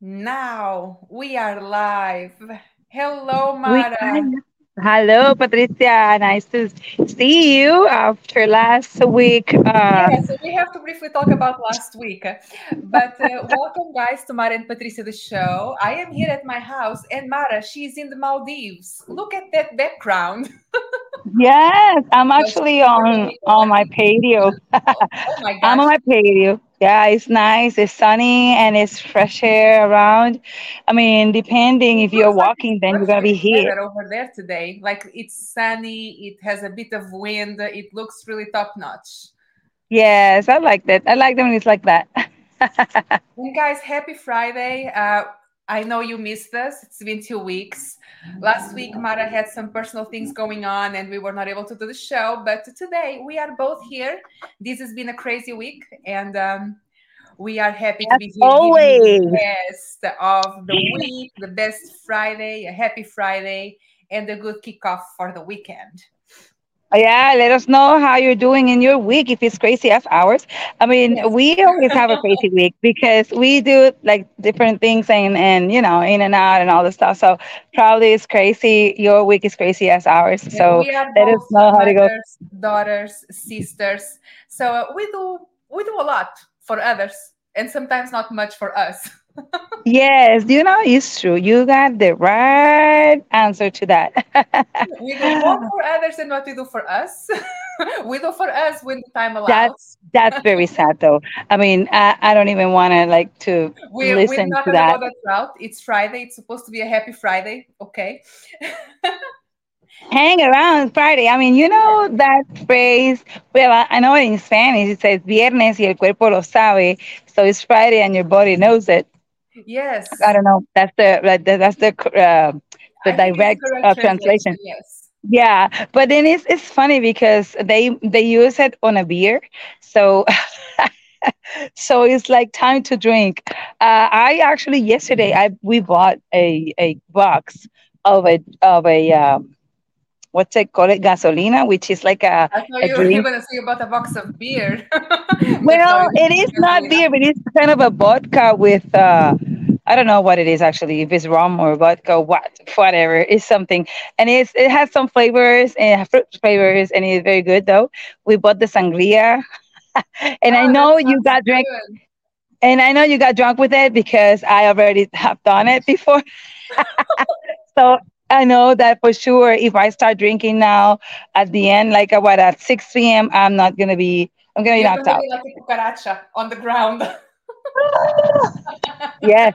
Now we are live. Hello, Mara. Hello, Patricia. Nice to see you after last week. Uh, Yeah, so we have to briefly talk about last week. But uh, welcome, guys, to Mara and Patricia, the show. I am here at my house, and Mara, she's in the Maldives. Look at that background. yes, I'm actually on on my patio. oh, oh my I'm on my patio. Yeah, it's nice. It's sunny and it's fresh air around. I mean, depending if you're looks like it's walking, then you're gonna be here. over there today. Like it's sunny, it has a bit of wind, it looks really top notch. Yes, I like that. I like them when it's like that. And guys, happy Friday. Uh, I know you missed us. It's been two weeks. Last week, Mara had some personal things going on and we were not able to do the show. But today, we are both here. This has been a crazy week. And um, we are happy to be here you the always. best of the week, the best Friday, a happy Friday, and a good kickoff for the weekend. Yeah, let us know how you're doing in your week if it's crazy as ours. I mean, Yes. we always have a crazy week because we do like different things and and you know in and out and all the stuff. So probably it's crazy. Your week is crazy as ours. And So let us know how to go. daughters, sisters. So we do we do a lot for others, and sometimes not much for us. Yes, you know it's true. You got the right answer to that. We do more for others than what we do for us. we do for us when the time allows. That's that's very sad though. I mean, I, I don't even want to like to We we're listen not to that that route. It's Friday. It's supposed to be a happy Friday. Okay. hang around Friday. I mean, you know that phrase. Well, I, I know in Spanish it says viernes y el cuerpo lo sabe. So it's Friday and your body knows it. I don't know. That's the that's the uh, the I think it's the direct uh, translation. translation. Yes. Yeah, but then it's it's funny because they they use it on a beer. So so it's like time to drink. Uh, I actually yesterday I we bought a a box of a of a um, what's it called it gasolina, which is like a I thought a you were drink gonna say about a box of beer, Well, it is is not beer, but it's kind of a vodka with uh I don't know what it is actually, if it's rum or vodka, what whatever. It's something. And it's it has some flavors and fruit flavors and it's very good though. We bought the sangria and I Oh, that know you got drunk and I know you got drunk with it because I already have done it before. So I know that for sure if I start drinking now at the end, like uh, what at 6 p.m., I'm not gonna be I'm gonna be You're knocked gonna be out. like a cucaracha on the ground. Yes.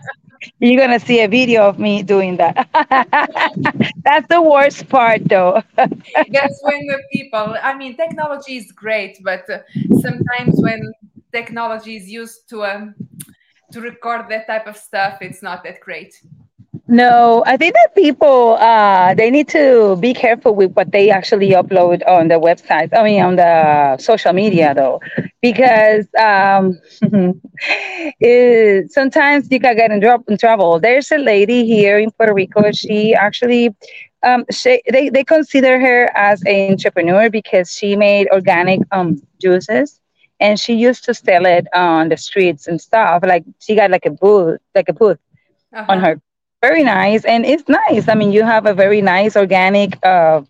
You're gonna see a video of me doing that. That's the worst part, though. That's when the people, I mean, technology is great, but uh, sometimes when technology is used to um, to record that type of stuff, it's not that great. No, I think that people uh, they need to be careful with what they actually upload on the website. I mean, on the social media, though, because um, it, sometimes you can get in, drop, in trouble. There's a lady here in Puerto Rico. She actually um, she, they they consider her as an entrepreneur because she made organic um, juices and she used to sell it on the streets and stuff. Like she got like a booth, like a booth on Uh-huh. her. Very nice, and it's nice. I mean, you have a very nice organic uh,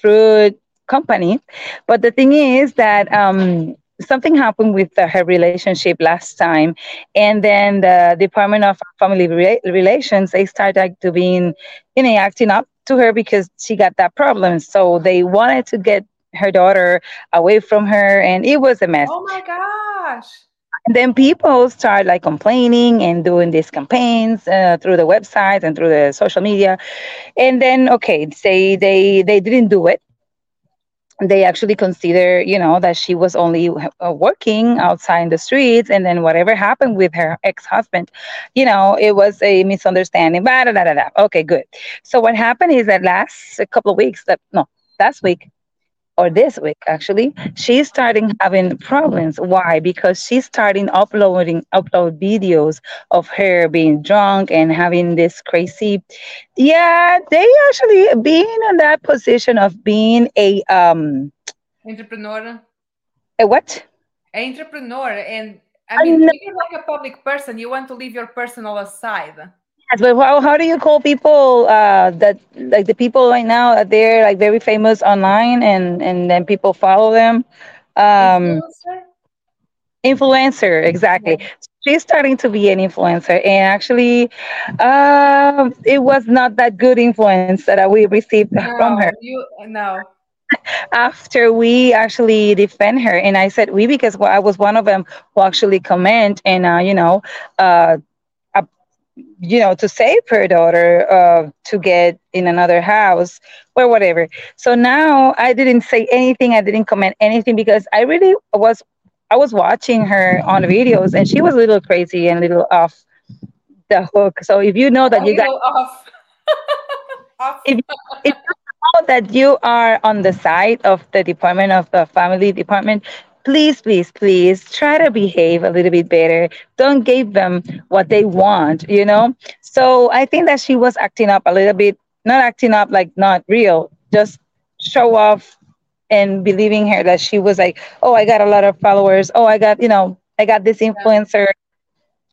fruit company, but the thing is that um, something happened with uh, her relationship last time, and then the Department of Family Rela- Relations they started to being, you know, acting up to her because she got that problem. So they wanted to get her daughter away from her, and it was a mess. Oh my gosh. And then people start like complaining and doing these campaigns uh, through the website and through the social media. And then, okay, say they they didn't do it. They actually consider, you know, that she was only uh, working outside in the streets, and then whatever happened with her ex-husband, you know, it was a misunderstanding. Blah, blah, blah, blah. Okay, good. So what happened is that last a couple of weeks, that no, last week, or this week actually she's starting having problems why because she's starting uploading upload videos of her being drunk and having this crazy yeah they actually being in that position of being a um Entrepreneur. a what Entrepreneur. And I mean, when you're like a public person, you want to leave your personal aside. But how, how do you call people uh, that like the people right now that they're like very famous online and and then people follow them? Um, influencer. Influencer, exactly. Yeah. She's starting to be an influencer, and actually, uh, it was not that good influence that we received no, from her. You no after we actually defend her and i said we because i was one of them who actually comment and uh, you know uh, uh, you know to save her daughter uh, to get in another house or whatever. So now i didn't say anything i didn't comment anything because i really was i was watching her on videos and she was a little crazy and a little off the hook. So if you know that a you got off, off. if, if that you are on the side of the department of the family department please please please try to behave a little bit better. Don't give them what they want you know? So i think that she was acting up a little bit not acting up like not real just show off and believing her that she was like oh i got a lot of followers. Oh i got you know i got this influencer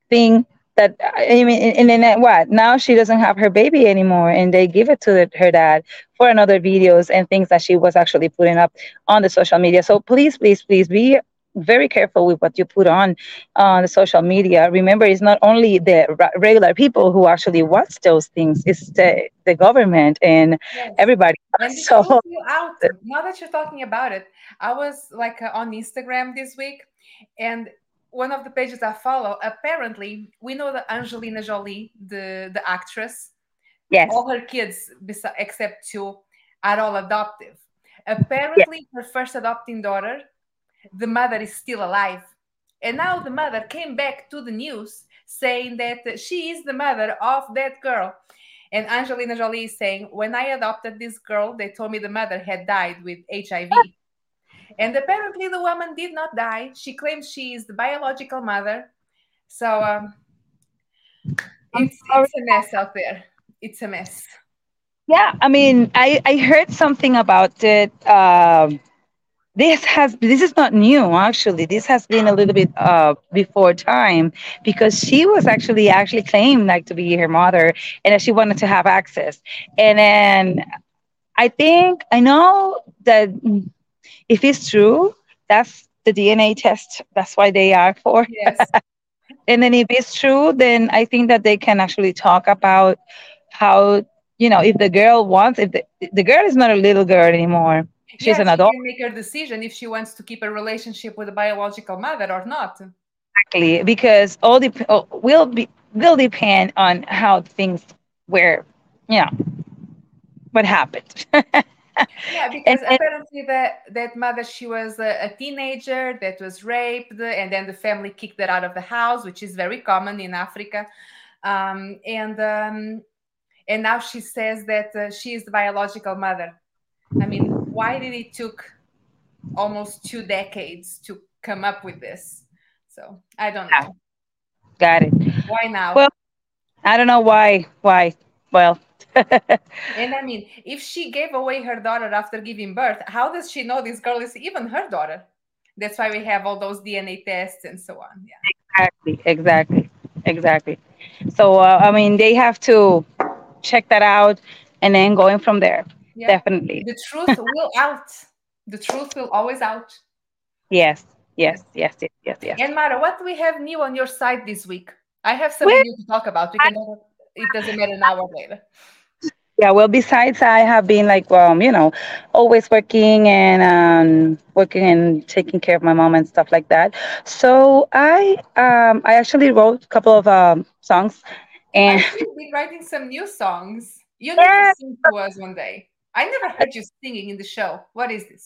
thing that I mean, and then what? Now she doesn't have her baby anymore, and they give it to the, her dad for another videos and things that she was actually putting up on the social media. So please, please, please be very careful with what you put on on the social media. Remember, it's not only the regular people who actually watch those things; it's the the government and yes. everybody. And so. Now that you're talking about it, I was like uh, on Instagram this week, and one of the pages I follow, apparently, we know that Angelina Jolie, the, the actress, yes. all her kids, except two, are all adoptive. Apparently, yes. her first adopting daughter, the mother is still alive. And now the mother came back to the news saying that she is the mother of that girl. And Angelina Jolie is saying, When I adopted this girl, they told me the mother had died with HIV. And apparently, the woman did not die. She claims she is the biological mother. So um, it's, it's a mess out there. It's a mess. Yeah, I mean, I, I heard something about it. Um, this has this is not new actually this has been a little bit uh before time because she was actually actually claimed like to be her mother and that she wanted to have access and then i think i know that if it's true, that's the DNA test. That's why they are for. Yes. and then if it's true, then I think that they can actually talk about how you know if the girl wants if the, the girl is not a little girl anymore she's yes, an adult she can make her decision if she wants to keep a relationship with a biological mother or not exactly because all the oh, will be will depend on how things were you know what happened yeah, because and, apparently that that mother she was a, a, teenager that was raped, and then the family kicked her out of the house, which is very common in Africa. Um, and um, and now she says that uh, she is the biological mother. I mean, why did it took almost two decades to come up with this? So I don't know. Got it. Why now? Well, I don't know why. Why? Well, and I mean, if she gave away her daughter after giving birth, how does she know this girl is even her daughter? That's why we have all those DNA tests and so on. Yeah. Exactly, exactly, exactly. So uh, I mean, they have to check that out and then going from there. Yeah. Definitely. The truth will out. The truth will always out. Yes, yes, yes, yes, yes, yes. And Mara, what do we have new on your site this week? I have something well, new to talk about. We can. I, it doesn't matter an hour later. Yeah, well, besides, I have been like, um, you know, always working and um, working and taking care of my mom and stuff like that. So I, um, I actually wrote a couple of um, songs, and I've been writing some new songs. You need yeah. to sing to us one day. I never heard you singing in the show. What is this?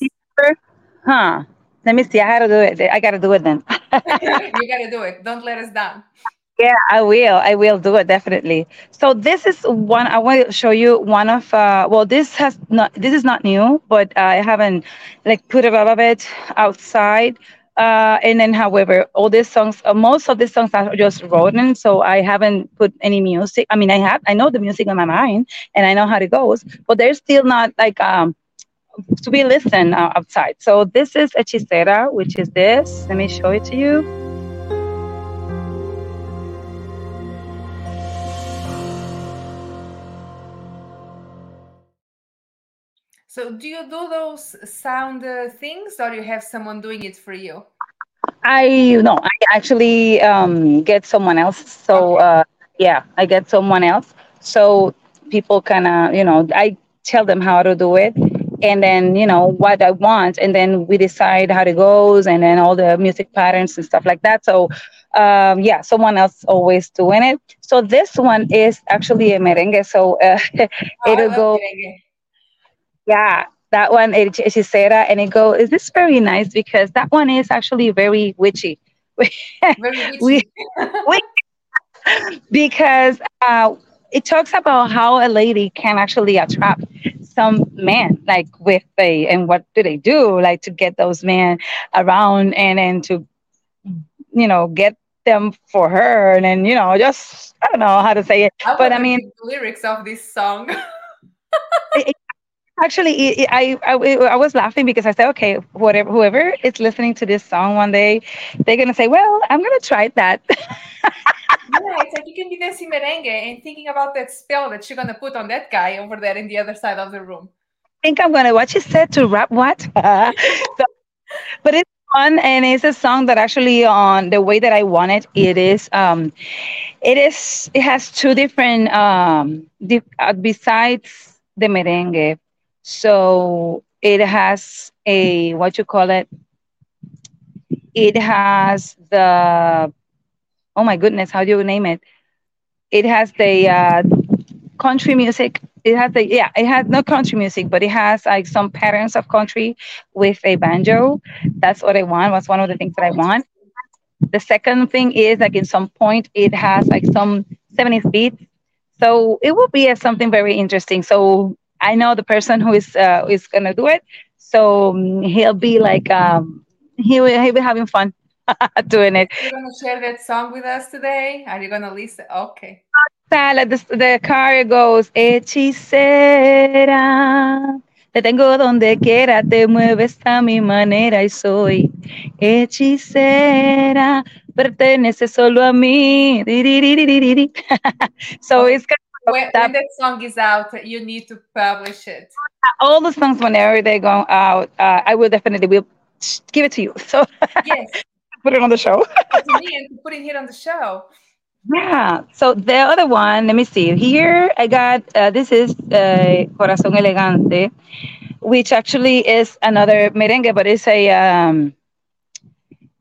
Huh? Let me see. I had to do it. I got to do it then. you got to do it. Don't let us down. Yeah, I will. I will do it definitely. So this is one. I want to show you one of. Uh, well, this has not. This is not new, but I haven't like put a lot of it outside. Uh, and then, however, all these songs, uh, most of these songs are just written, so I haven't put any music. I mean, I have. I know the music in my mind, and I know how it goes, but they're still not like um to be listened uh, outside. So this is a Hechicera, which is this. Let me show it to you. So, do you do those sound uh, things, or you have someone doing it for you? I no, I actually um, get someone else. So uh, yeah, I get someone else. So people kind of, you know, I tell them how to do it, and then you know what I want, and then we decide how it goes, and then all the music patterns and stuff like that. So um, yeah, someone else always doing it. So this one is actually a merengue. So uh, Oh, it'll go merengue. Yeah, that one hechicera, and it go. Is this very nice because that one is actually very witchy. Very witchy. we because uh, it talks about how a lady can actually attract some men like with a and what do they do like to get those men around and then to you know get them for her and then you know just I don't know how to say it I but I mean the lyrics of this song. it, Actually, it, it- I, I I was laughing because I said, okay, whatever whoever is listening to this song one day, they're gonna say, well, I'm gonna try that. Yeah, it's like you can be dancing merengue and thinking about that spell that you're gonna put on that guy over there in the other side of the room. I think I'm gonna what you said to rap what? so, but it's fun and it's a song that actually on the way that I want it, it is um it is it has two different um di- uh, besides the merengue. So it has a what you call it? It has the oh my goodness, how do you name it? It has the uh, country music. It has the yeah, it has no country music, but it has like some patterns of country with a banjo. That's what I want. Was one of the things that I want. The second thing is like in some point it has like some 70s beats. So it will be something very interesting. So I know the person who is uh, is gonna do it. So um, he'll be like um, he will he'll be having fun doing it. You're gonna share that song with us today? Are you gonna listen? Okay. Sale, the, the car goes, hechicera. Te tengo donde quiera, te mueves a mi manera y soy hechicera. Pertenece solo a mí. So it's of When, that when that song is out, you need to publish it. all the songs whenever they go out, uh, I will definitely will give it to you. So Yes, put it on the show. to me and to put it here on the show. Yeah. So the other one, let me see. Here I got uh, this is uh, Corazón Elegante, which actually is another merengue, but it's a um,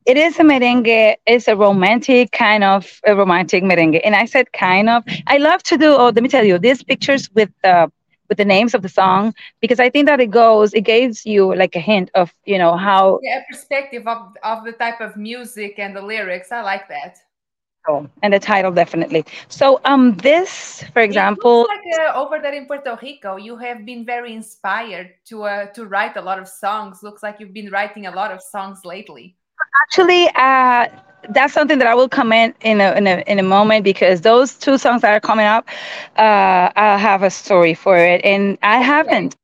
it is a merengue. It's a romantic kind of a romantic merengue, and I said kind of. I love to do. Oh, let me tell you, these pictures with the with the names of the song because I think that it goes. It gives you like a hint of you know how Yeah, a perspective of of the type of music and the lyrics. I like that. oh, and the title definitely. So um, this, for It looks example, like uh, over there in Puerto Rico, you have been very inspired to uh, to write a lot of songs. Looks like you've been writing a lot of songs lately. Actually, uh, that's something that I will comment in a, in a in a moment because those two songs that are coming up, uh, I have a story for it, and I haven't.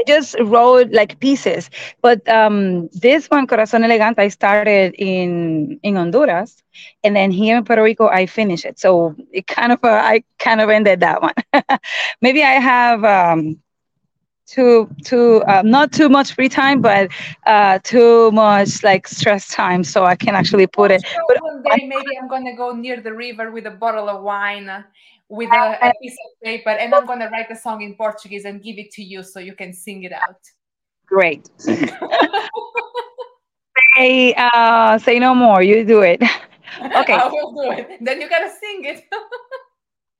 I just wrote like pieces, but um, this one, Corazón Elegante, I started in in Honduras, and then here in Puerto Rico, I finished it. So it kind of uh, I kind of ended that one. Maybe I have um, too too uh, not too much free time, but uh, too much like stress time, so I can actually put it. sure But one I, day maybe I'm gonna go near the river with a bottle of wine, uh, with a piece of paper, and I'm gonna write a song in Portuguese and give it to you so you can sing it out. great. Say uh, say no more. You do it. Okay. I will do it. Then you gotta sing it.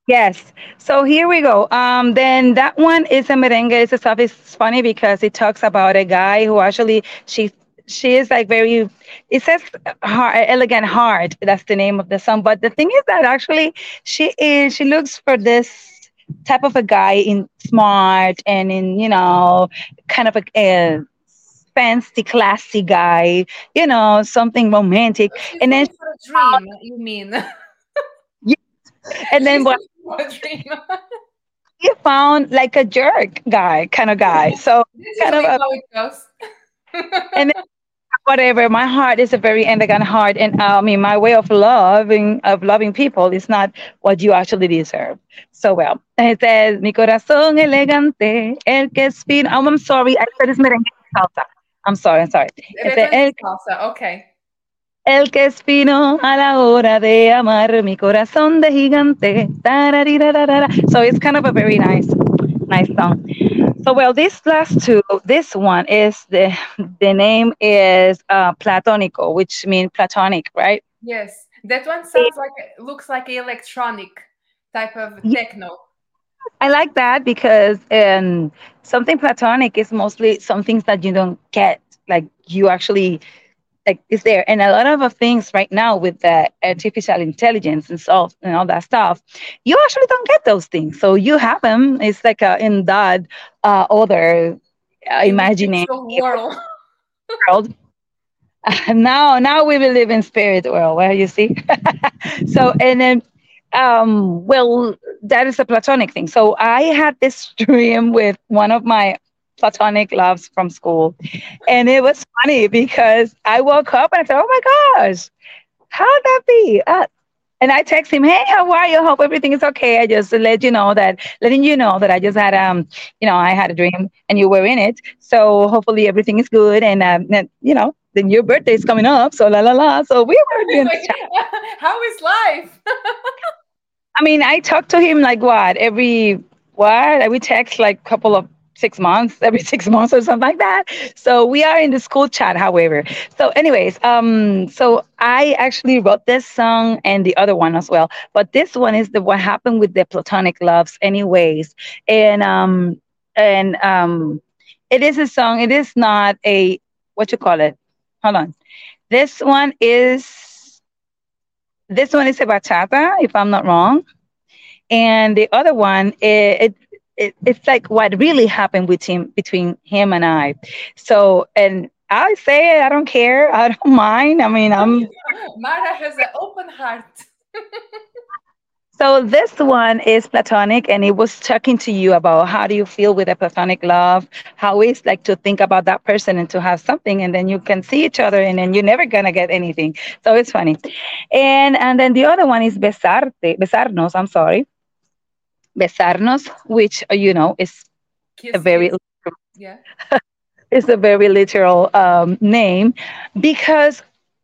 Yes. So here we go. Um, then that one is a merengue. It's a stuff. It's funny because it talks about a guy who actually she she is like very. It says hard, elegant heart. That's the name of the song. But the thing is that actually she is she looks for this type of a guy in smart and in you know kind of a, a fancy classy guy you know something romantic and then looking for a dream, you mean? and then what looking for a dream. he found like a jerk guy kind of guy so This is kind of a how it goes. and then whatever. My heart is a very elegant heart, and uh, I mean, my way of loving of loving people is not what you actually deserve. So well, it says, "Mi corazón elegante, el que es fino." Oh, I'm sorry, I said it's merengue salsa. I'm sorry, I'm sorry. Salsa. Okay. El que es fino a la hora de amar mi corazón de gigante. So it's kind of a very nice, nice song. So well, this last two, this one is the the name is uh, Platonico, which means platonic, right? Yes, that one sounds it, like looks like electronic type of techno. I like that because um, something platonic is mostly some things that you don't get, like you actually like is there and a lot of things right now with the artificial intelligence and so and all that stuff you actually don't get those things. So you have them it's like a, in that uh, other uh, imagining world, world. Uh, now now we will live in spirit world where you see. So and then um well that is a platonic thing. So i had this dream with one of my platonic loves from school. And it was funny because I woke up and I said, Oh my gosh, how'd that be? Uh, and I text him, Hey, how are you? Hope everything is okay. I just let you know that letting you know that I just had um, you know, I had a dream and you were in it. So hopefully everything is good and um, you know, then your birthday is coming up. So la la la. So we were doing How is life? I mean, I talk to him like what every what? We text like a couple of six months, every six months or something like that. So we are in the school chat, however. So, anyways, um, so I actually wrote this song and the other one as well. But this one is the what happened with the platonic loves, anyways. And um and um it is a song, it is not a what you call it. Hold on. This one is this one is a bachata, if I'm not wrong. And the other one, it, it it, it's like what really happened with him between him and I. So and I say it, I don't care. I don't mind. I mean, I'm Mara has an open heart. so this one is platonic and it was talking to you about how do you feel with a platonic love how it's like to think about that person and to have something and then you can see each other and then you're never gonna get anything so it's funny and and then the other one is besarte besarnos i'm sorry besarnos, which uh, you know is Kiss a very yeah is a very literal um, name because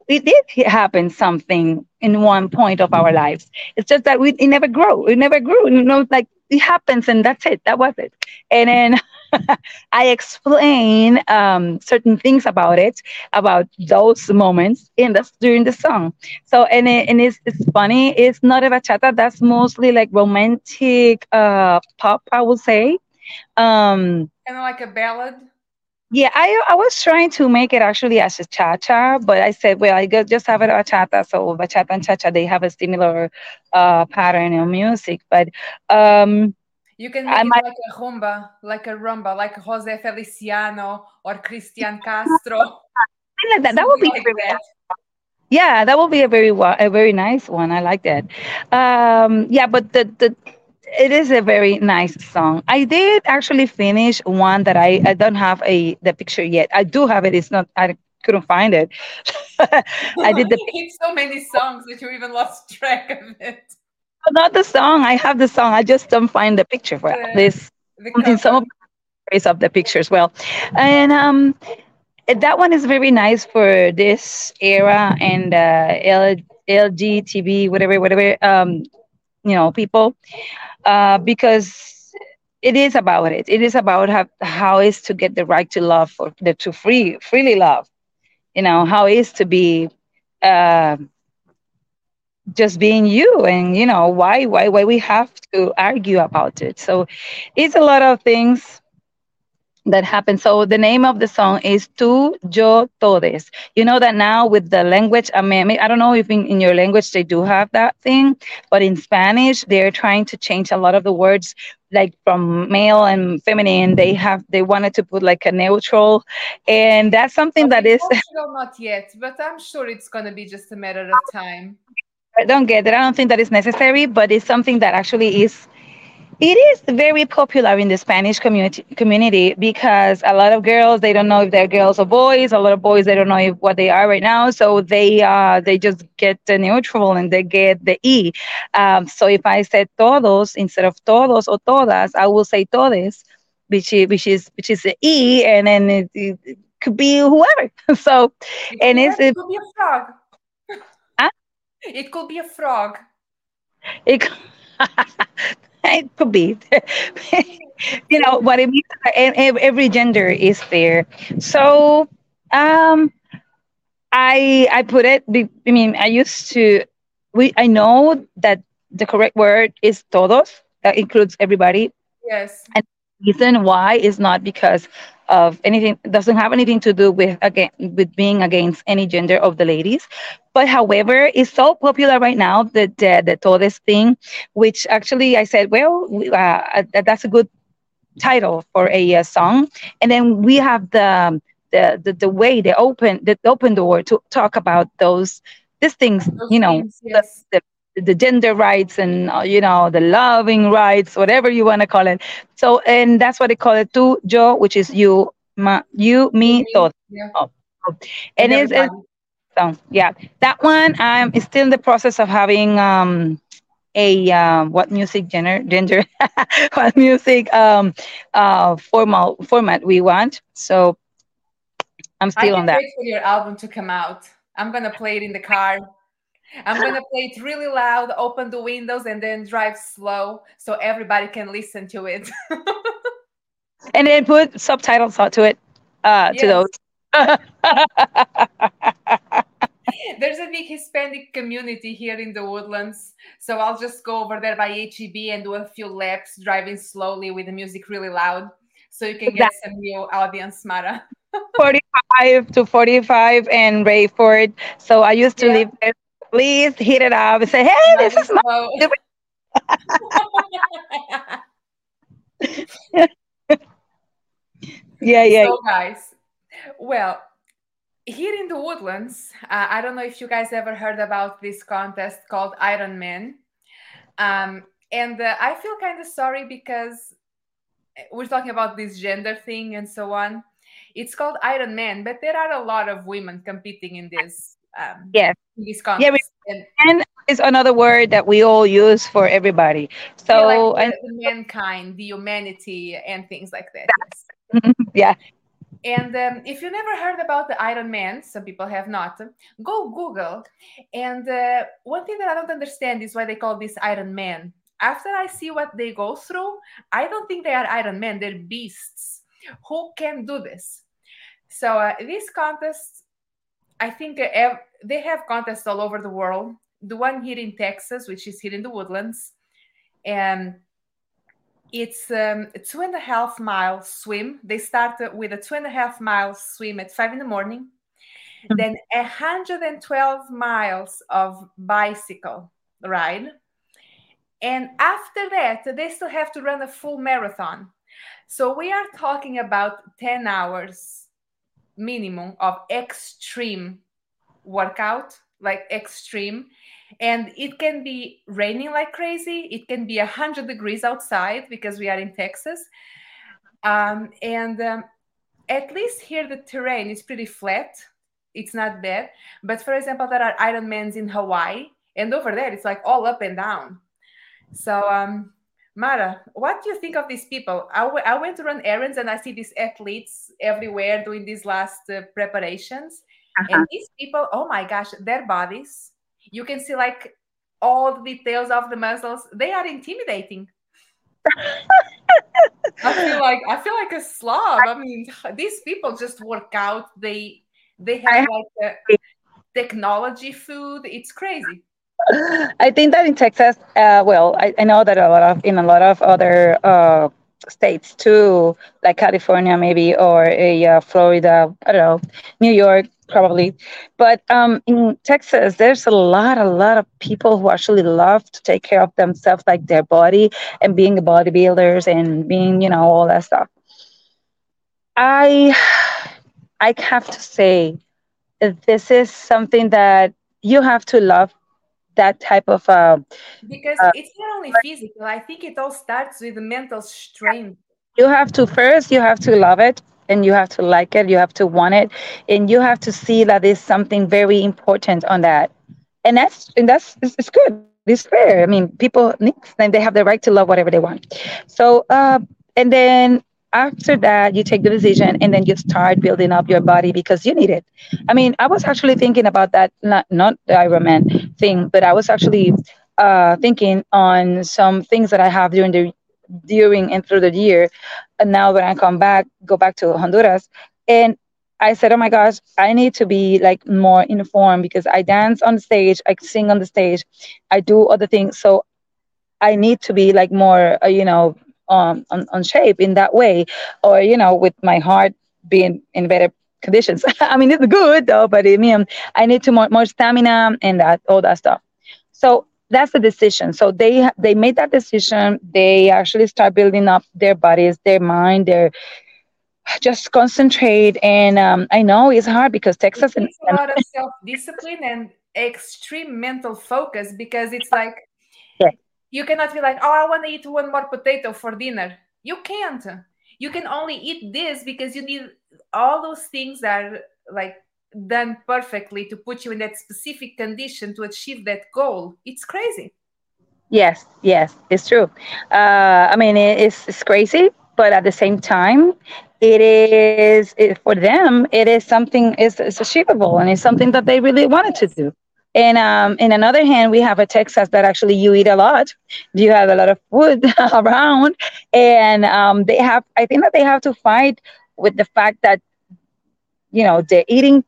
it did happen something in one point of our lives. It's just that we it never grew. It never grew. You know, like it happens and that's it. That was it. And then I explain um, certain things about it, about those moments in the during the song. So and it, and it's, it's funny. It's not a bachata. That's mostly like romantic uh, pop, I would say. Um, kind of like a ballad. Yeah, I I was trying to make it actually as a cha-cha, but I said, well, I just have it a bachata, so bachata and cha-cha they have a similar uh, pattern in music. But um, you can make I it might... like a rumba, like a rumba, like Jose Feliciano or Cristian Castro. like that. That would be like very, that. yeah, that would be a very a very nice one. I like that. Um, yeah, but the the it is a very nice song. I did actually finish one that I, I don't have a the picture yet. I do have it. It's not I couldn't find it. I did the so many songs that you even lost track of it. Not the song. I have the song. I just don't find the picture for the, this. The some of the of the pictures. Well, and um, that one is very nice for this era and uh, L, LGTB, whatever, whatever. Um, you know, people uh, because it is about it. It is about how, how is to get the right to love or the to free freely love. You know how is to be uh, just being you, and you know why why why we have to argue about it. So it's a lot of things that happened. So the name of the song is Tu, Yo, Todes. You know that now with the language, I mean, I don't know if in, in your language they do have that thing, but in Spanish, they're trying to change a lot of the words like from male and feminine they have they wanted to put like a neutral and that's something that is not yet but i'm sure it's going to be just a matter of time i don't get it i don't think that is necessary but it's something that actually is It is very popular in the Spanish community community because a lot of girls they don't know if they're girls or boys. A lot of boys they don't know if, what they are right now, so they uh they just get the neutral and they get the e. Um, so if I said todos instead of todos or todas, I will say todes, which is which is which is the e, and then it, it could be whoever. So and it it's could be a frog. Huh? It could be a frog. It, it could be. you know what it means. Every gender is there. So um, I I put it. I mean, I used to. We I know that the correct word is todos. That includes everybody. Yes. And reason why is not because of anything doesn't have anything to do with again with being against any gender of the ladies but however it's so popular right now that the, the todes thing which actually i said well uh, uh that's a good title for a, a, song and then we have the um, the the, the way they open the open door to talk about those these things those you know things, yes. the, the gender rights and uh, you know the loving rights whatever you want to call it. So and that's what they call it too yo which is you ma, you me todo. yeah. oh. and, and it's, it's, so yeah. That one i'm still in the process of having um a uh, what music gender gender what music um uh formal format we want. So i'm still on that. wait for your album to come out. I'm gonna play it in the car I'm gonna play it really loud, open the windows, and then drive slow so everybody can listen to it. and then put subtitles to it, uh, yes. to those. There's a big Hispanic community here in the woodlands, so I'll just go over there by HEB and do a few laps, driving slowly with the music really loud, so you can get some new audience, Mara. 45 to 45 and Rayford. So I used to yeah. live there please hit it up and say, hey, this is my. yeah, yeah. So, guys, well, here in the woodlands, uh, I don't know if you guys ever heard about this contest called Iron Man. Um, and uh, I feel kind of sorry because we're talking about this gender thing and so on. It's called Iron Man, but there are a lot of women competing in this um, yes. Yeah, and is another word that we all use for everybody. So like the, the mankind, the humanity, and things like that. Yes. yeah. And um, if you never heard about the Iron Man, some people have not, go Google. And uh, one thing that I don't understand is why they call this Iron Man. After I see what they go through, I don't think they are Iron Men, they're beasts. Who can do this? So uh, this contest I think they have contests all over the world. The one here in Texas, which is here in the woodlands, and it's um, a two and a half mile swim. They start with a two and a half mile swim at five in the morning, mm-hmm. then 112 miles of bicycle ride. And after that, they still have to run a full marathon. So we are talking about 10 hours minimum of extreme workout, like extreme. And it can be raining like crazy. It can be 100 degrees outside because we are in Texas. Um, and um, at least here, the terrain is pretty flat. It's not bad. But for example, there are Ironmans in Hawaii. And over there, it's like all up and down. So um, Mara, what do you think of these people? I, w- I went to run errands and I see these athletes everywhere doing these last uh, preparations. Uh-huh. And these people, oh my gosh, their bodies, you can see like all the details of the muscles. They are intimidating. I feel like I feel like a slob. I mean, these people just work out. They they have like technology food. It's crazy. I think that in Texas, uh, well, I, I, know that a lot of in a lot of other uh, states too, like California maybe or a uh, Florida, I don't know, New York probably, but um, in Texas, there's a lot, a lot of people who actually love to take care of themselves, like their body and being bodybuilders and being, you know, all that stuff. I, I have to say, this is something that you have to love that type of uh, because uh, it's not only physical i think it all starts with the mental strength you have to first you have to love it and you have to like it you have to want it and you have to see that there's something very important on that. And that's and that's it's, it's good. It's fair. I mean people need and they have the right to love whatever they want. So uh and then after that you take the decision and then you start building up your body because you need it. I mean i was actually thinking about that not not the ironman thing but i was actually uh, thinking on some things that i have during the during and through the year. And now when i come back go back to honduras and i said oh my gosh i need to be like more informed because i dance on stage i sing on the stage i do other things so i need to be like more uh, you know um, on, on shape in that way or you know with my heart being in better conditions. I mean it's good though but i mean i need to more, more stamina and that all that stuff. So that's the decision. So they they made that decision. They actually start building up their bodies their mind their just concentrate. And um, i know it's hard because texas and, a lot of self-discipline and extreme mental focus because it's like. You cannot be like oh i want to eat one more potato for dinner. You can't. You can only eat this because you need all those things that are like done perfectly to put you in that specific condition to achieve that goal. It's crazy. Yes yes it's true. Uh, i mean it's, it's crazy but at the same time it is it, for them it is something it's achievable and it's something that they really wanted to do and um, in another hand, we have a Texas that actually you eat a lot. You have a lot of food around, and um, they have. I think that they have to fight with the fact that you know the eating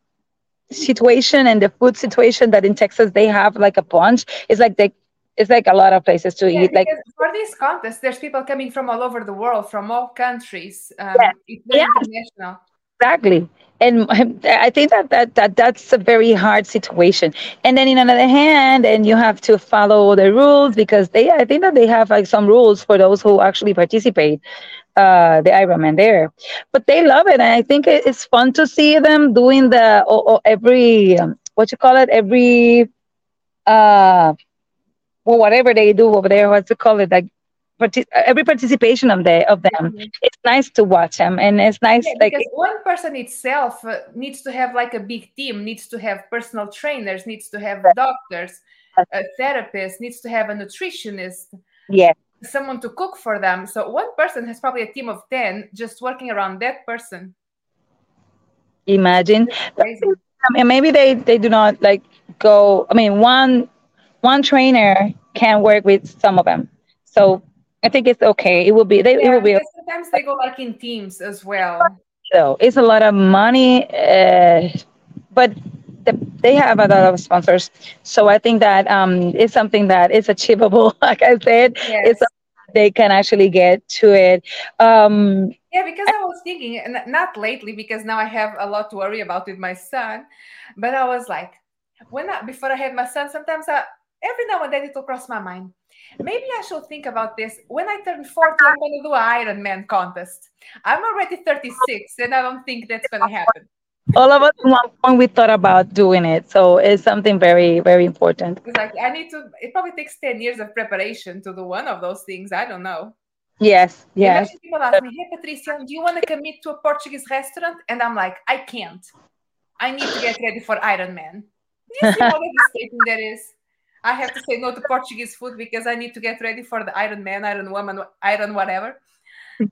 situation and the food situation that in Texas they have like a bunch. It's like they it's like a lot of places to yeah, eat. Like for this contest, there's people coming from all over the world, from all countries. Um, yeah. It's very international. Exactly, and I think that, that that that's a very hard situation. And then in another hand, and you have to follow the rules because they, I think that they have like some rules for those who actually participate. Uh, the Ironman there, but they love it, and I think it's fun to see them doing the oh, oh, every um, what you call it every uh well, whatever they do over there, what's it call it? Like partic- every participation of the of them, mm-hmm. it's nice to watch them, and it's nice yeah, like because one person itself uh, needs to have like a big team, needs to have personal trainers, needs to have doctors, a therapist, needs to have a nutritionist. Yeah. Someone to cook for them. So one person has probably a team of 10 just working around that person. Imagine. And maybe they, they do not like go, I mean, one one trainer can work with some of them. So I think it's okay. It will be. They, yeah, it will be. Sometimes they go like in teams as well. So it's a lot of money, uh, but the, they have a lot of sponsors. So I think that um, it's something that is achievable. Like I said, yes. it's they can actually get to it. Um, yeah, because I was thinking, not lately, because now I have a lot to worry about with my son. But I was like, when I, before I had my son, sometimes I, every now and then it will cross my mind. Maybe I should think about this. When I turn 40, I'm going to do an Ironman contest. I'm already 36, and I don't think that's going to happen. All of us, one point, we thought about doing it. So it's something very, very important. Like I need to. It probably takes 10 years of preparation to do one of those things. I don't know. Yes, yes. Imagine people ask me, "Hey, Patricia, do you want to commit to a Portuguese restaurant?" And I'm like, "I can't. I need to get ready for Ironman." Do you see how devastating that is? I have to say no to Portuguese food because I need to get ready for the Iron Man, Iron Woman, Iron whatever. Yeah,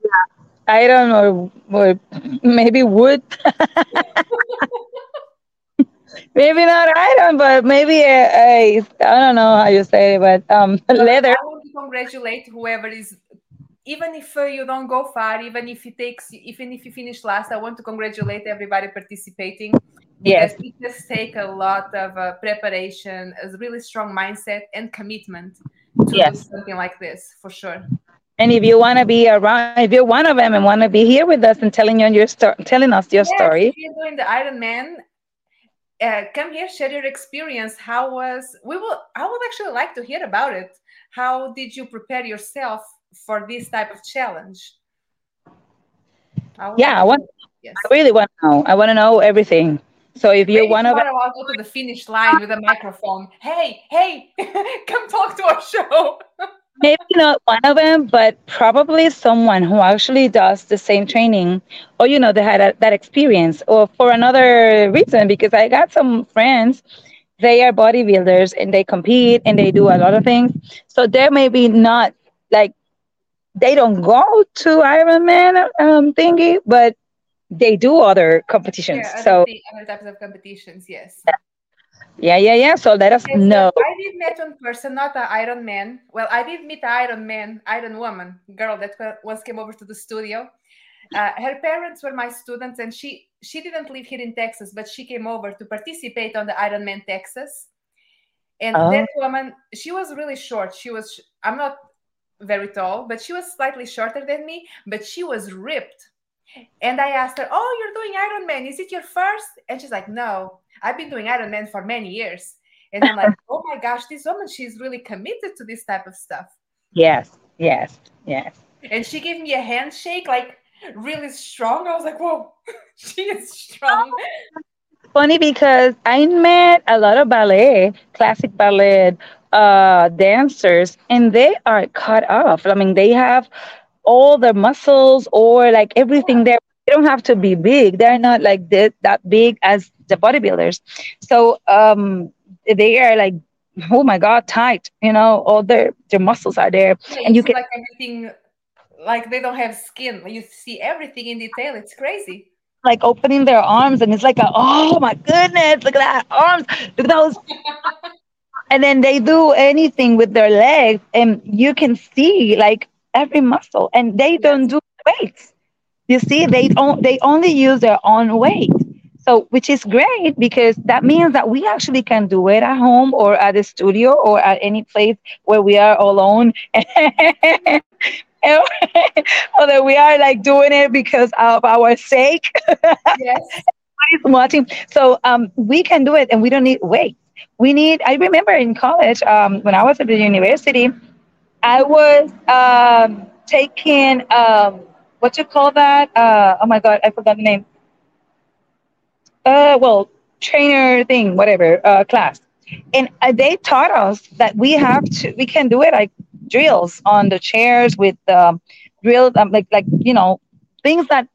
iron or, or maybe wood. maybe not iron, but maybe a, a I don't know how you say it, but um, leather. I want to congratulate whoever is even if uh, you don't go far, even if it takes, even if you finish last, I want to congratulate everybody participating yes. it just take a lot of uh, preparation, a really strong mindset and commitment to yes. do something like this for sure. And if you want to be around, if you're one of them and want to be here with us and telling you your story, telling us your yes, story, if you're doing the Ironman, uh, come here, share your experience. How was? We will. I would actually like to hear about it. How did you prepare yourself for this type of challenge? I yeah, I want. Yes. I really want to know. I want to know everything So if you're Maybe one of I'll go to the finish line with a microphone. Hey, hey, come talk to our show. maybe not one of them, but probably someone who actually does the same training, or you know, they had a, that experience, or for another reason. Because I got some friends, they are bodybuilders and they compete and they do a lot of things. So they maybe not like they don't go to Ironman um, thingy, but they do other competitions. Yeah, other, so other types of competitions, yes. yeah, yeah, yeah. So let us Yes, know. I did meet one person, not an Iron Man. Well, I did meet an Iron Man, Iron Woman girl that once came over to the studio. Uh, her parents were my students, and she she didn't live here in Texas, but she came over to participate on the Iron Man Texas. And Oh. that woman, she was really short. She was I'm not very tall, but she was slightly shorter than me, but she was ripped. And I asked her, "Oh, you're doing Ironman? Is it your first? And she's like, "No, I've been doing Ironman for many years." And I'm like, "Oh my gosh, this woman, she's really committed to this type of stuff." Yes, yes, yes. And she gave me a handshake, like really strong. I was like, "Whoa, she is strong." Funny because I met a lot of ballet, classic ballet uh, dancers, and they are cut off. I mean, they have all the muscles or like everything there. They don't have to be big. They're not like that, that big as the bodybuilders. So um, they are like, oh my God, tight. You know, all their their muscles are there, Yeah, and you can like everything, like they don't have skin. You see everything in detail. It's crazy. like opening their arms and it's like a, oh my goodness look at that arms look at those and then they do anything with their legs and you can see like every muscle and they don't do weights you see they don't they only use their own weight so which is great because that means that we actually can do it at home or at the studio or at any place where we are alone or that we are like doing it because of our sake Yes. watching. So um, we can do it, and we don't need weight. We need. I remember in college um, when I was at the university, I was um, taking um, what you call that? Uh, oh my god, I forgot the name. Uh, well, trainer thing, whatever uh, class, and uh, they taught us that we have to. We can do it like drills on the chairs with um, drills, um, like like you know things that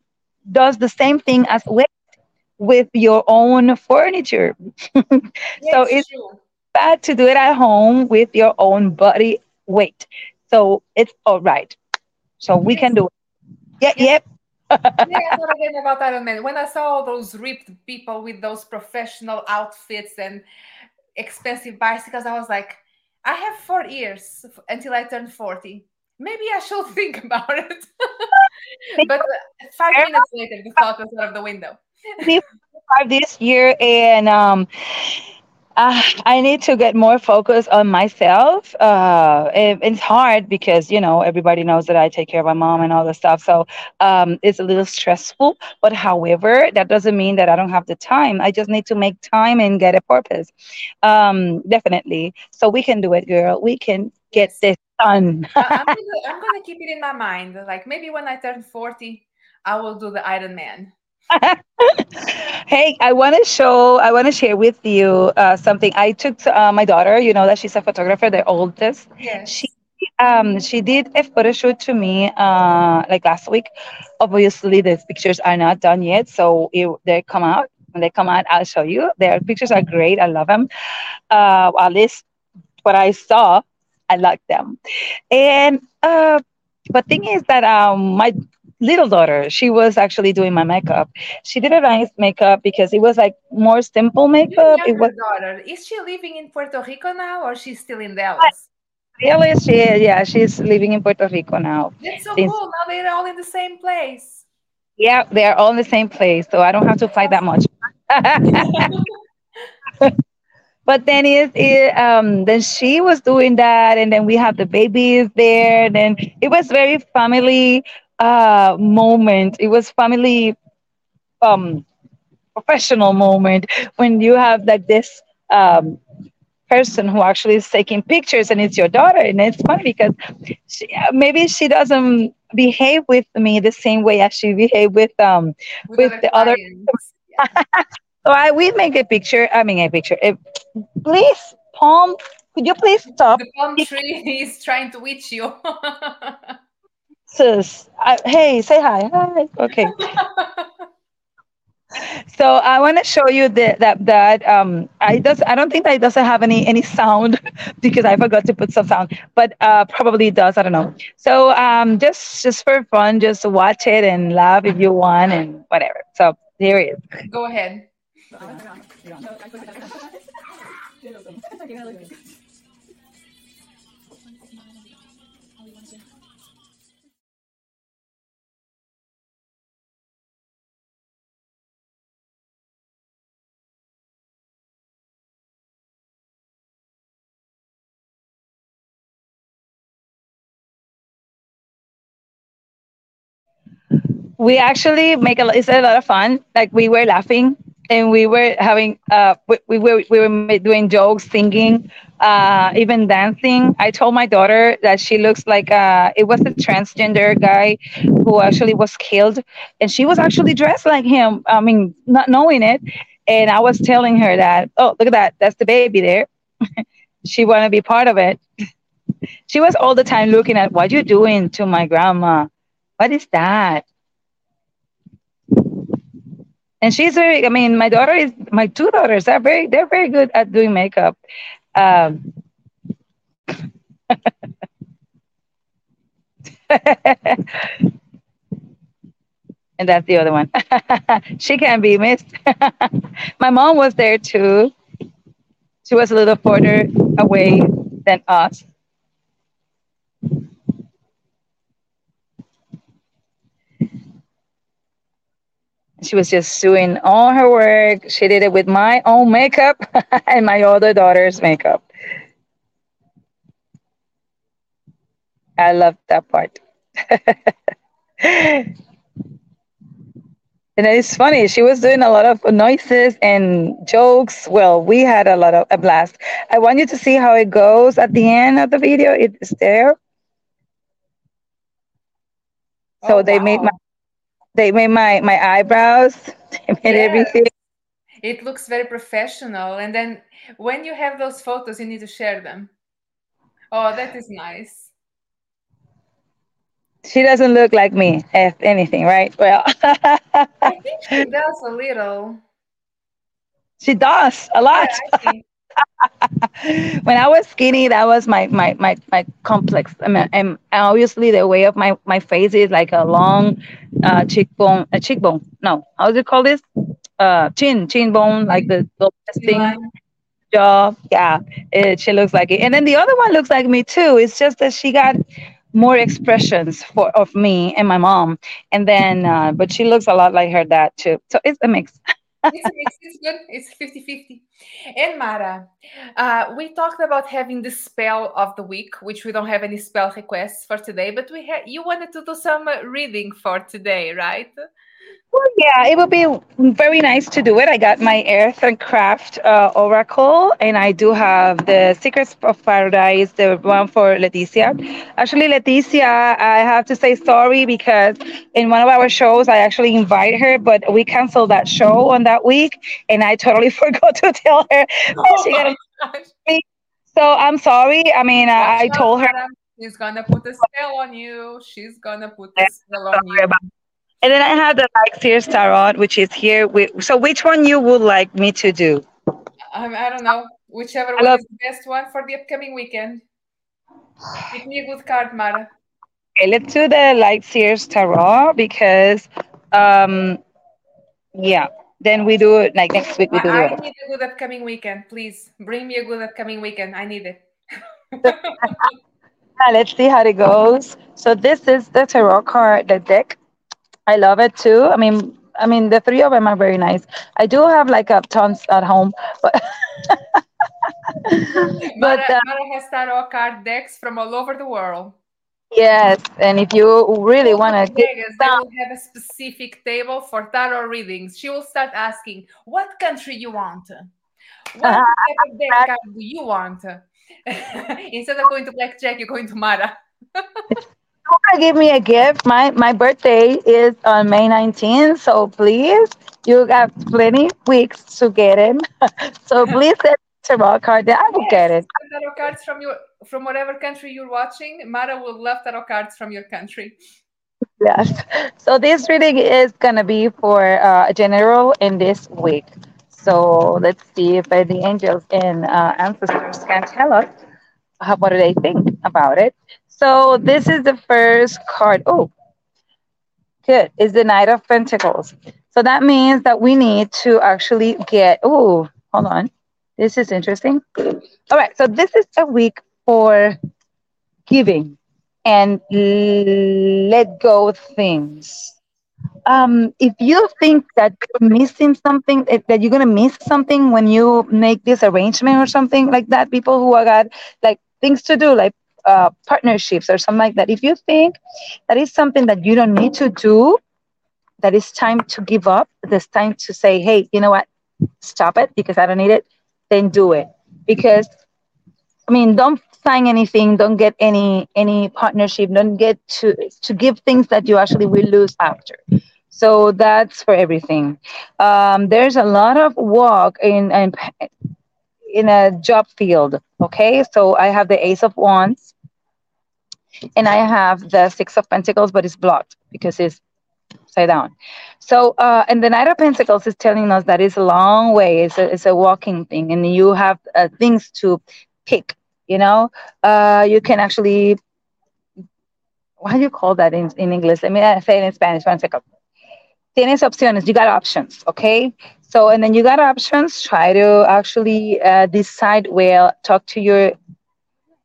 does the same thing as weight with your own furniture. Yeah, so it's it's true. bad to do it at home with your own body weight. So it's all right. So we Yes. can do it. Yeah, yep. Yeah, I thought again about Iron Man. When I saw all those ripped people with those professional outfits and expensive bicycles, I was like, I have four years until I turn 40. Maybe I should think about it. but uh, five minutes later, the thought was out of the window. Five this year, and um, uh, I need to get more focus on myself. Uh, it- it's hard because you know everybody knows that I take care of my mom and all the stuff, so um, it's a little stressful. But however, that doesn't mean that I don't have the time. I just need to make time and get a purpose. Um, definitely, so we can do it, girl. We can get this done. I'm gonna, I'm gonna keep it in my mind. Like maybe when I turn 40, I will do the Iron Man. hey, I want to show, I want to share with you uh, something. I took uh, my daughter, you know that she's a photographer, the oldest. Yes. She um she did a photo shoot to me uh like last week. Obviously, the pictures are not done yet, so it, they come out. When they come out, I'll show you. Their pictures are great. I love them. Uh, at least what I saw, I like them. And uh, but thing is that um my little daughter, she was actually doing my makeup. She did a nice makeup because it was like more simple Your makeup. It was daughter, is she living in Puerto Rico now or she's still in Dallas? really she yeah, she's living in Puerto Rico now. That's so Since cool. Now they're all in the same place. yeah, they are all in the same place, so I don't have to fly that much. but then it, it um then she was doing that and then we have the babies there and then it was very family uh moment it was family um professional moment when you have like this um person who actually is taking pictures and it's your daughter and it's funny because she, maybe she doesn't behave with me the same way as she behaved with um with, With other the other- clients. Yeah. So I we make a picture. I mean a picture. Eh, please, palm. Could you please stop? The palm tree is trying to reach you. Sis, I, hey, say hi. Hi. Okay. so I want to show you the, that that um I does I don't think that it doesn't have any any sound because I forgot to put some sound, but uh probably it does I don't know. So um just just for fun, just watch it and laugh if you want and whatever. So here it is. Go ahead. we actually make a it's a lot of fun. Like we were laughing and we were having uh we, we were we were doing jokes, singing, uh even dancing. I told my daughter that she looks like uh it was a transgender guy who actually was killed and she was actually dressed like him. I mean, not knowing it. And I was telling her that, oh, look at that, that's the baby there. she to be part of it. she was all the time looking at what you're doing to my grandma. What is that? And she's very i mean my daughter is my two daughters are very they're very good at doing makeup. Um, and that's the other one. She can't be missed. My mom was there too. She was a little further away than us She was just doing all her work. She did it with my own makeup and my other daughter's makeup. I love that part. and it's funny, she was doing a lot of noises and jokes. Well, we had a lot of a blast. I want you to see how it goes at the end of the video. It's there. So oh, they wow. made my they made my my eyebrows. They made yes. everything. It looks very professional. And then when you have those photos, you need to share them. Oh, that is nice. She doesn't look like me, if anything, right? Well, I think she does a little. She does a lot. Yeah, when I was skinny, that was my my my my complex. I mean, and obviously the way of my my face is like a long uh, cheekbone, a cheekbone. No, how do you call this? Uh, chin, chin bone, like the, the thing. Jaw, yeah, it, she looks like it. And then the other one looks like me too. It's just that she got more expressions for of me and my mom, and then uh, but she looks a lot like her dad too. So it's a mix. it's, it's good. It's 50 50. And Mara, uh, we talked about having the spell of the week, which we don't have any spell requests for today, but we ha- you wanted to do some reading for today, right? Well, yeah, it would be very nice to do it. I got my Earth and Craft uh, Oracle, and I do have the Secrets of Paradise, the one for Leticia. Actually, Leticia, I have to say sorry because in one of our shows, I actually invited her, but we canceled that show on that week, and I totally forgot to tell her. Oh she got so I'm sorry. I mean, I, I told her. She's gonna put a spell on you. She's gonna put a spell on you. And then I have the Sears Tarot, which is here. With, so which one you would like me to do? Um, I don't know. Whichever one is the best one for the upcoming weekend. Give me a good card, Mara. Okay, let's do the Sears Tarot because, um, yeah. Then we do it like next week. We do. I, I need a good upcoming weekend. Please bring me a good upcoming weekend. I need it. let's see how it goes. So this is the tarot card, the deck I love it too. I mean, I mean, the three of them are very nice. I do have like a tons at home, but but uh, Mara has tarot card decks from all over the world. Yes, and if you really want to, they will have a specific table for tarot readings. She will start asking, "What country you want? What type of deck card do you want?" Instead of going to blackjack, you're going to Mara. want to give me a gift, my my birthday is on May 19th, so please, you got plenty weeks to get it. so please send tarot card. that I will Yes, get it. tarot cards from your from whatever country you're watching. Mara will love tarot cards from your country. Yes. So this reading is gonna be for uh, general in this week. So let's see if uh, the angels and uh, ancestors can tell us how, what do they think about it. So this is the first card. Oh, good. Is the Knight of Pentacles. So that means that we need to actually get. Oh, hold on. This is interesting. All right. So this is a week for giving and let go of things. Um, if you think that you're missing something, that that you're gonna miss something when you make this arrangement or something like that, people who are got like things to do, like uh, partnerships or something like that. If you think that is something that you don't need to do, that it's time to give up, it's time to say, hey, you know what, stop it because I don't need it, then do it. Because I mean, don't sign anything, don't get any any partnership, don't get to to give things that you actually will lose after. So that's for everything. Um, there's a lot of work in, in in a job field. Okay, so I have the Ace of Wands and I have the Six of Pentacles, but it's blocked because it's upside down. So, uh, and the Knight of Pentacles is telling us that it's a long way. It's a, it's a walking thing, and you have uh, things to pick. You know, uh, you can actually. What do you call that in, in English? Let me uh, say it in Spanish. One second. Tienes opciones. You got options. Okay. So, and then you got options. Try to actually uh, decide well. Talk to your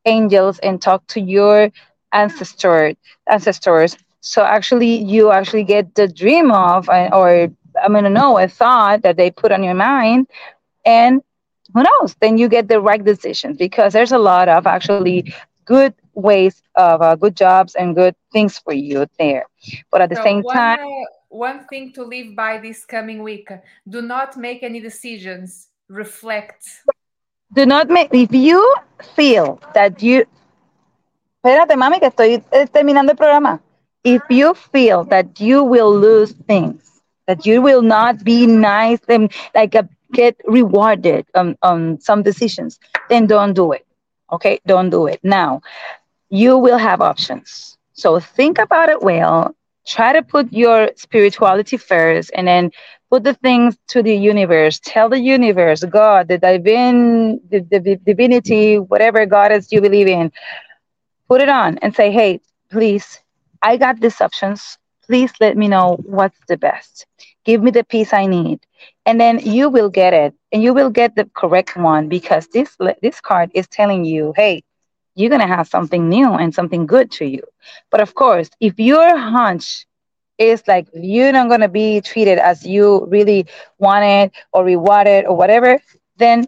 angels and talk to your ancestor ancestors so actually you actually get the dream of uh, or i'm gonna know a thought that they put on your mind and who knows then you get the right decision because there's a lot of actually good ways of uh, good jobs and good things for you there but at the So same one time uh, one thing to live by this coming week: do not make any decisions. Reflect. do not make if you feel that you espérate mami que estoy eh, terminando el programa. If you feel that you will lose things that you will not be nice and like uh, get rewarded on, on some decisions then don't do it. Okay? Don't do it. Now you will have options. So think about it well. Try to put your spirituality first and then put the things to the universe. Tell the universe god the divine the, the divinity whatever goddess you believe in put it on and say hey please i got these options. Please let me know what's the best. Give me the piece i need. And then you will get it. And you will get the correct one because this this card is telling you hey you're going to have something new and something good to you. But of course if your hunch is like you're not going to be treated as you really wanted or rewarded or whatever then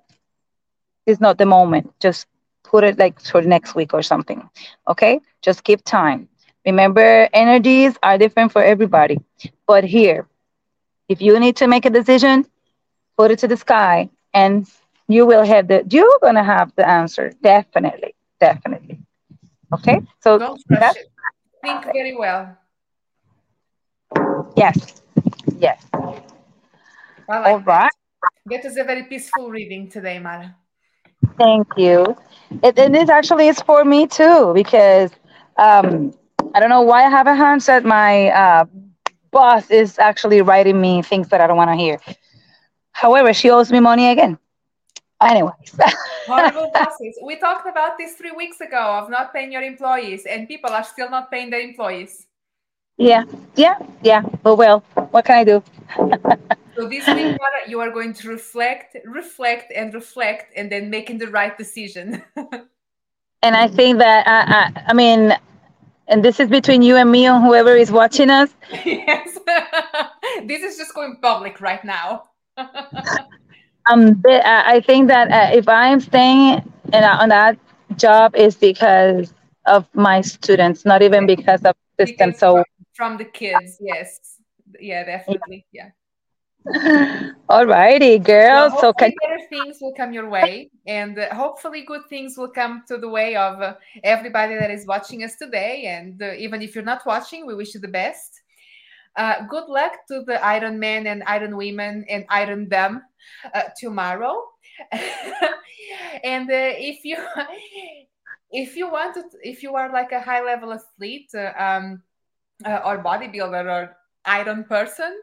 it's not the moment. Just put it like for next week or something okay? Just give time. Remember energies are different for everybody. But here if you need to make a decision put it to the sky and you will have the you're gonna have the answer. Definitely definitely. Okay? So Don't that's it. Think very well. yes. Yes. All like that. right. That is a very peaceful reading today, Mara. Thank you. It, and this actually is for me too because um i don't know why i have a that my uh boss is actually writing me things that i don't want to hear. However she owes me money again. Anyways. Horrible bosses. We talked about this three weeks ago of not paying your employees, and people are still not paying their employees. yeah yeah yeah. But well what can i do So this Mara, you are going to reflect, reflect, and reflect, and then making the right decision. and I think that I, I, I mean, and this is between you and me and whoever is watching us. yes. this is just going public right now. Um, I I think that uh, if I'm staying in, a- on that job is because of my students, not even because of the system. because So from, from the kids, yes. Yeah, definitely. Yeah. All righty, So. So can better things will come your way, and uh, hopefully good things will come to the way of uh, everybody that is watching us today. And uh, even if you're not watching, we wish you the best. Uh, good luck to the Iron Men and Iron Women and Iron Them uh, tomorrow. and uh, if you if you want to, if you are like a high level athlete um, uh, or bodybuilder or iron person,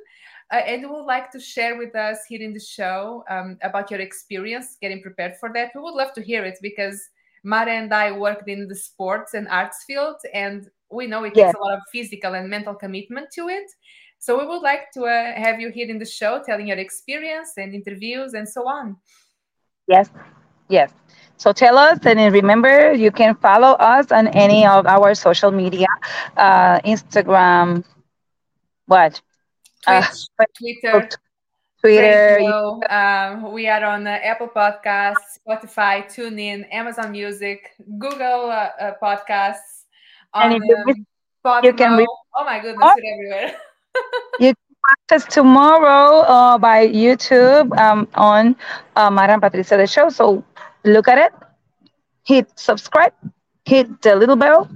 uh, and would like to share with us here in the show um, about your experience getting prepared for that, we would love to hear it because Mara and I worked in the sports and arts field, and we know it yes, takes a lot of physical and mental commitment to it. So we would like to uh, have you here in the show telling your experience and interviews and so on. yes, yes. So tell us, and remember, you can follow us on any of our social media, uh, Instagram, what, Twitch, Facebook, Twitter, Twitter. radio. Um, we are on uh, Apple Podcasts, Spotify, TuneIn, Amazon Music, Google uh, uh, Podcasts, And on if you um, you can. Oh my goodness, everywhere. You can watch us tomorrow uh, by YouTube um, on uh, and Patricia the show. So look at it, hit subscribe, hit the little bell,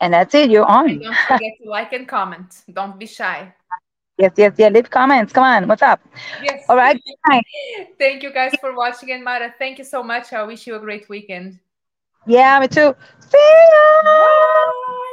and that's it. You're and on. don't forget to like and comment. Don't be shy. Yes, yes, yeah. Leave comments. Come on. What's up? Yes. All right. Thank you guys for watching. And Mara, thank you so much. I wish you a great weekend. Yeah, me too. See ya. Bye.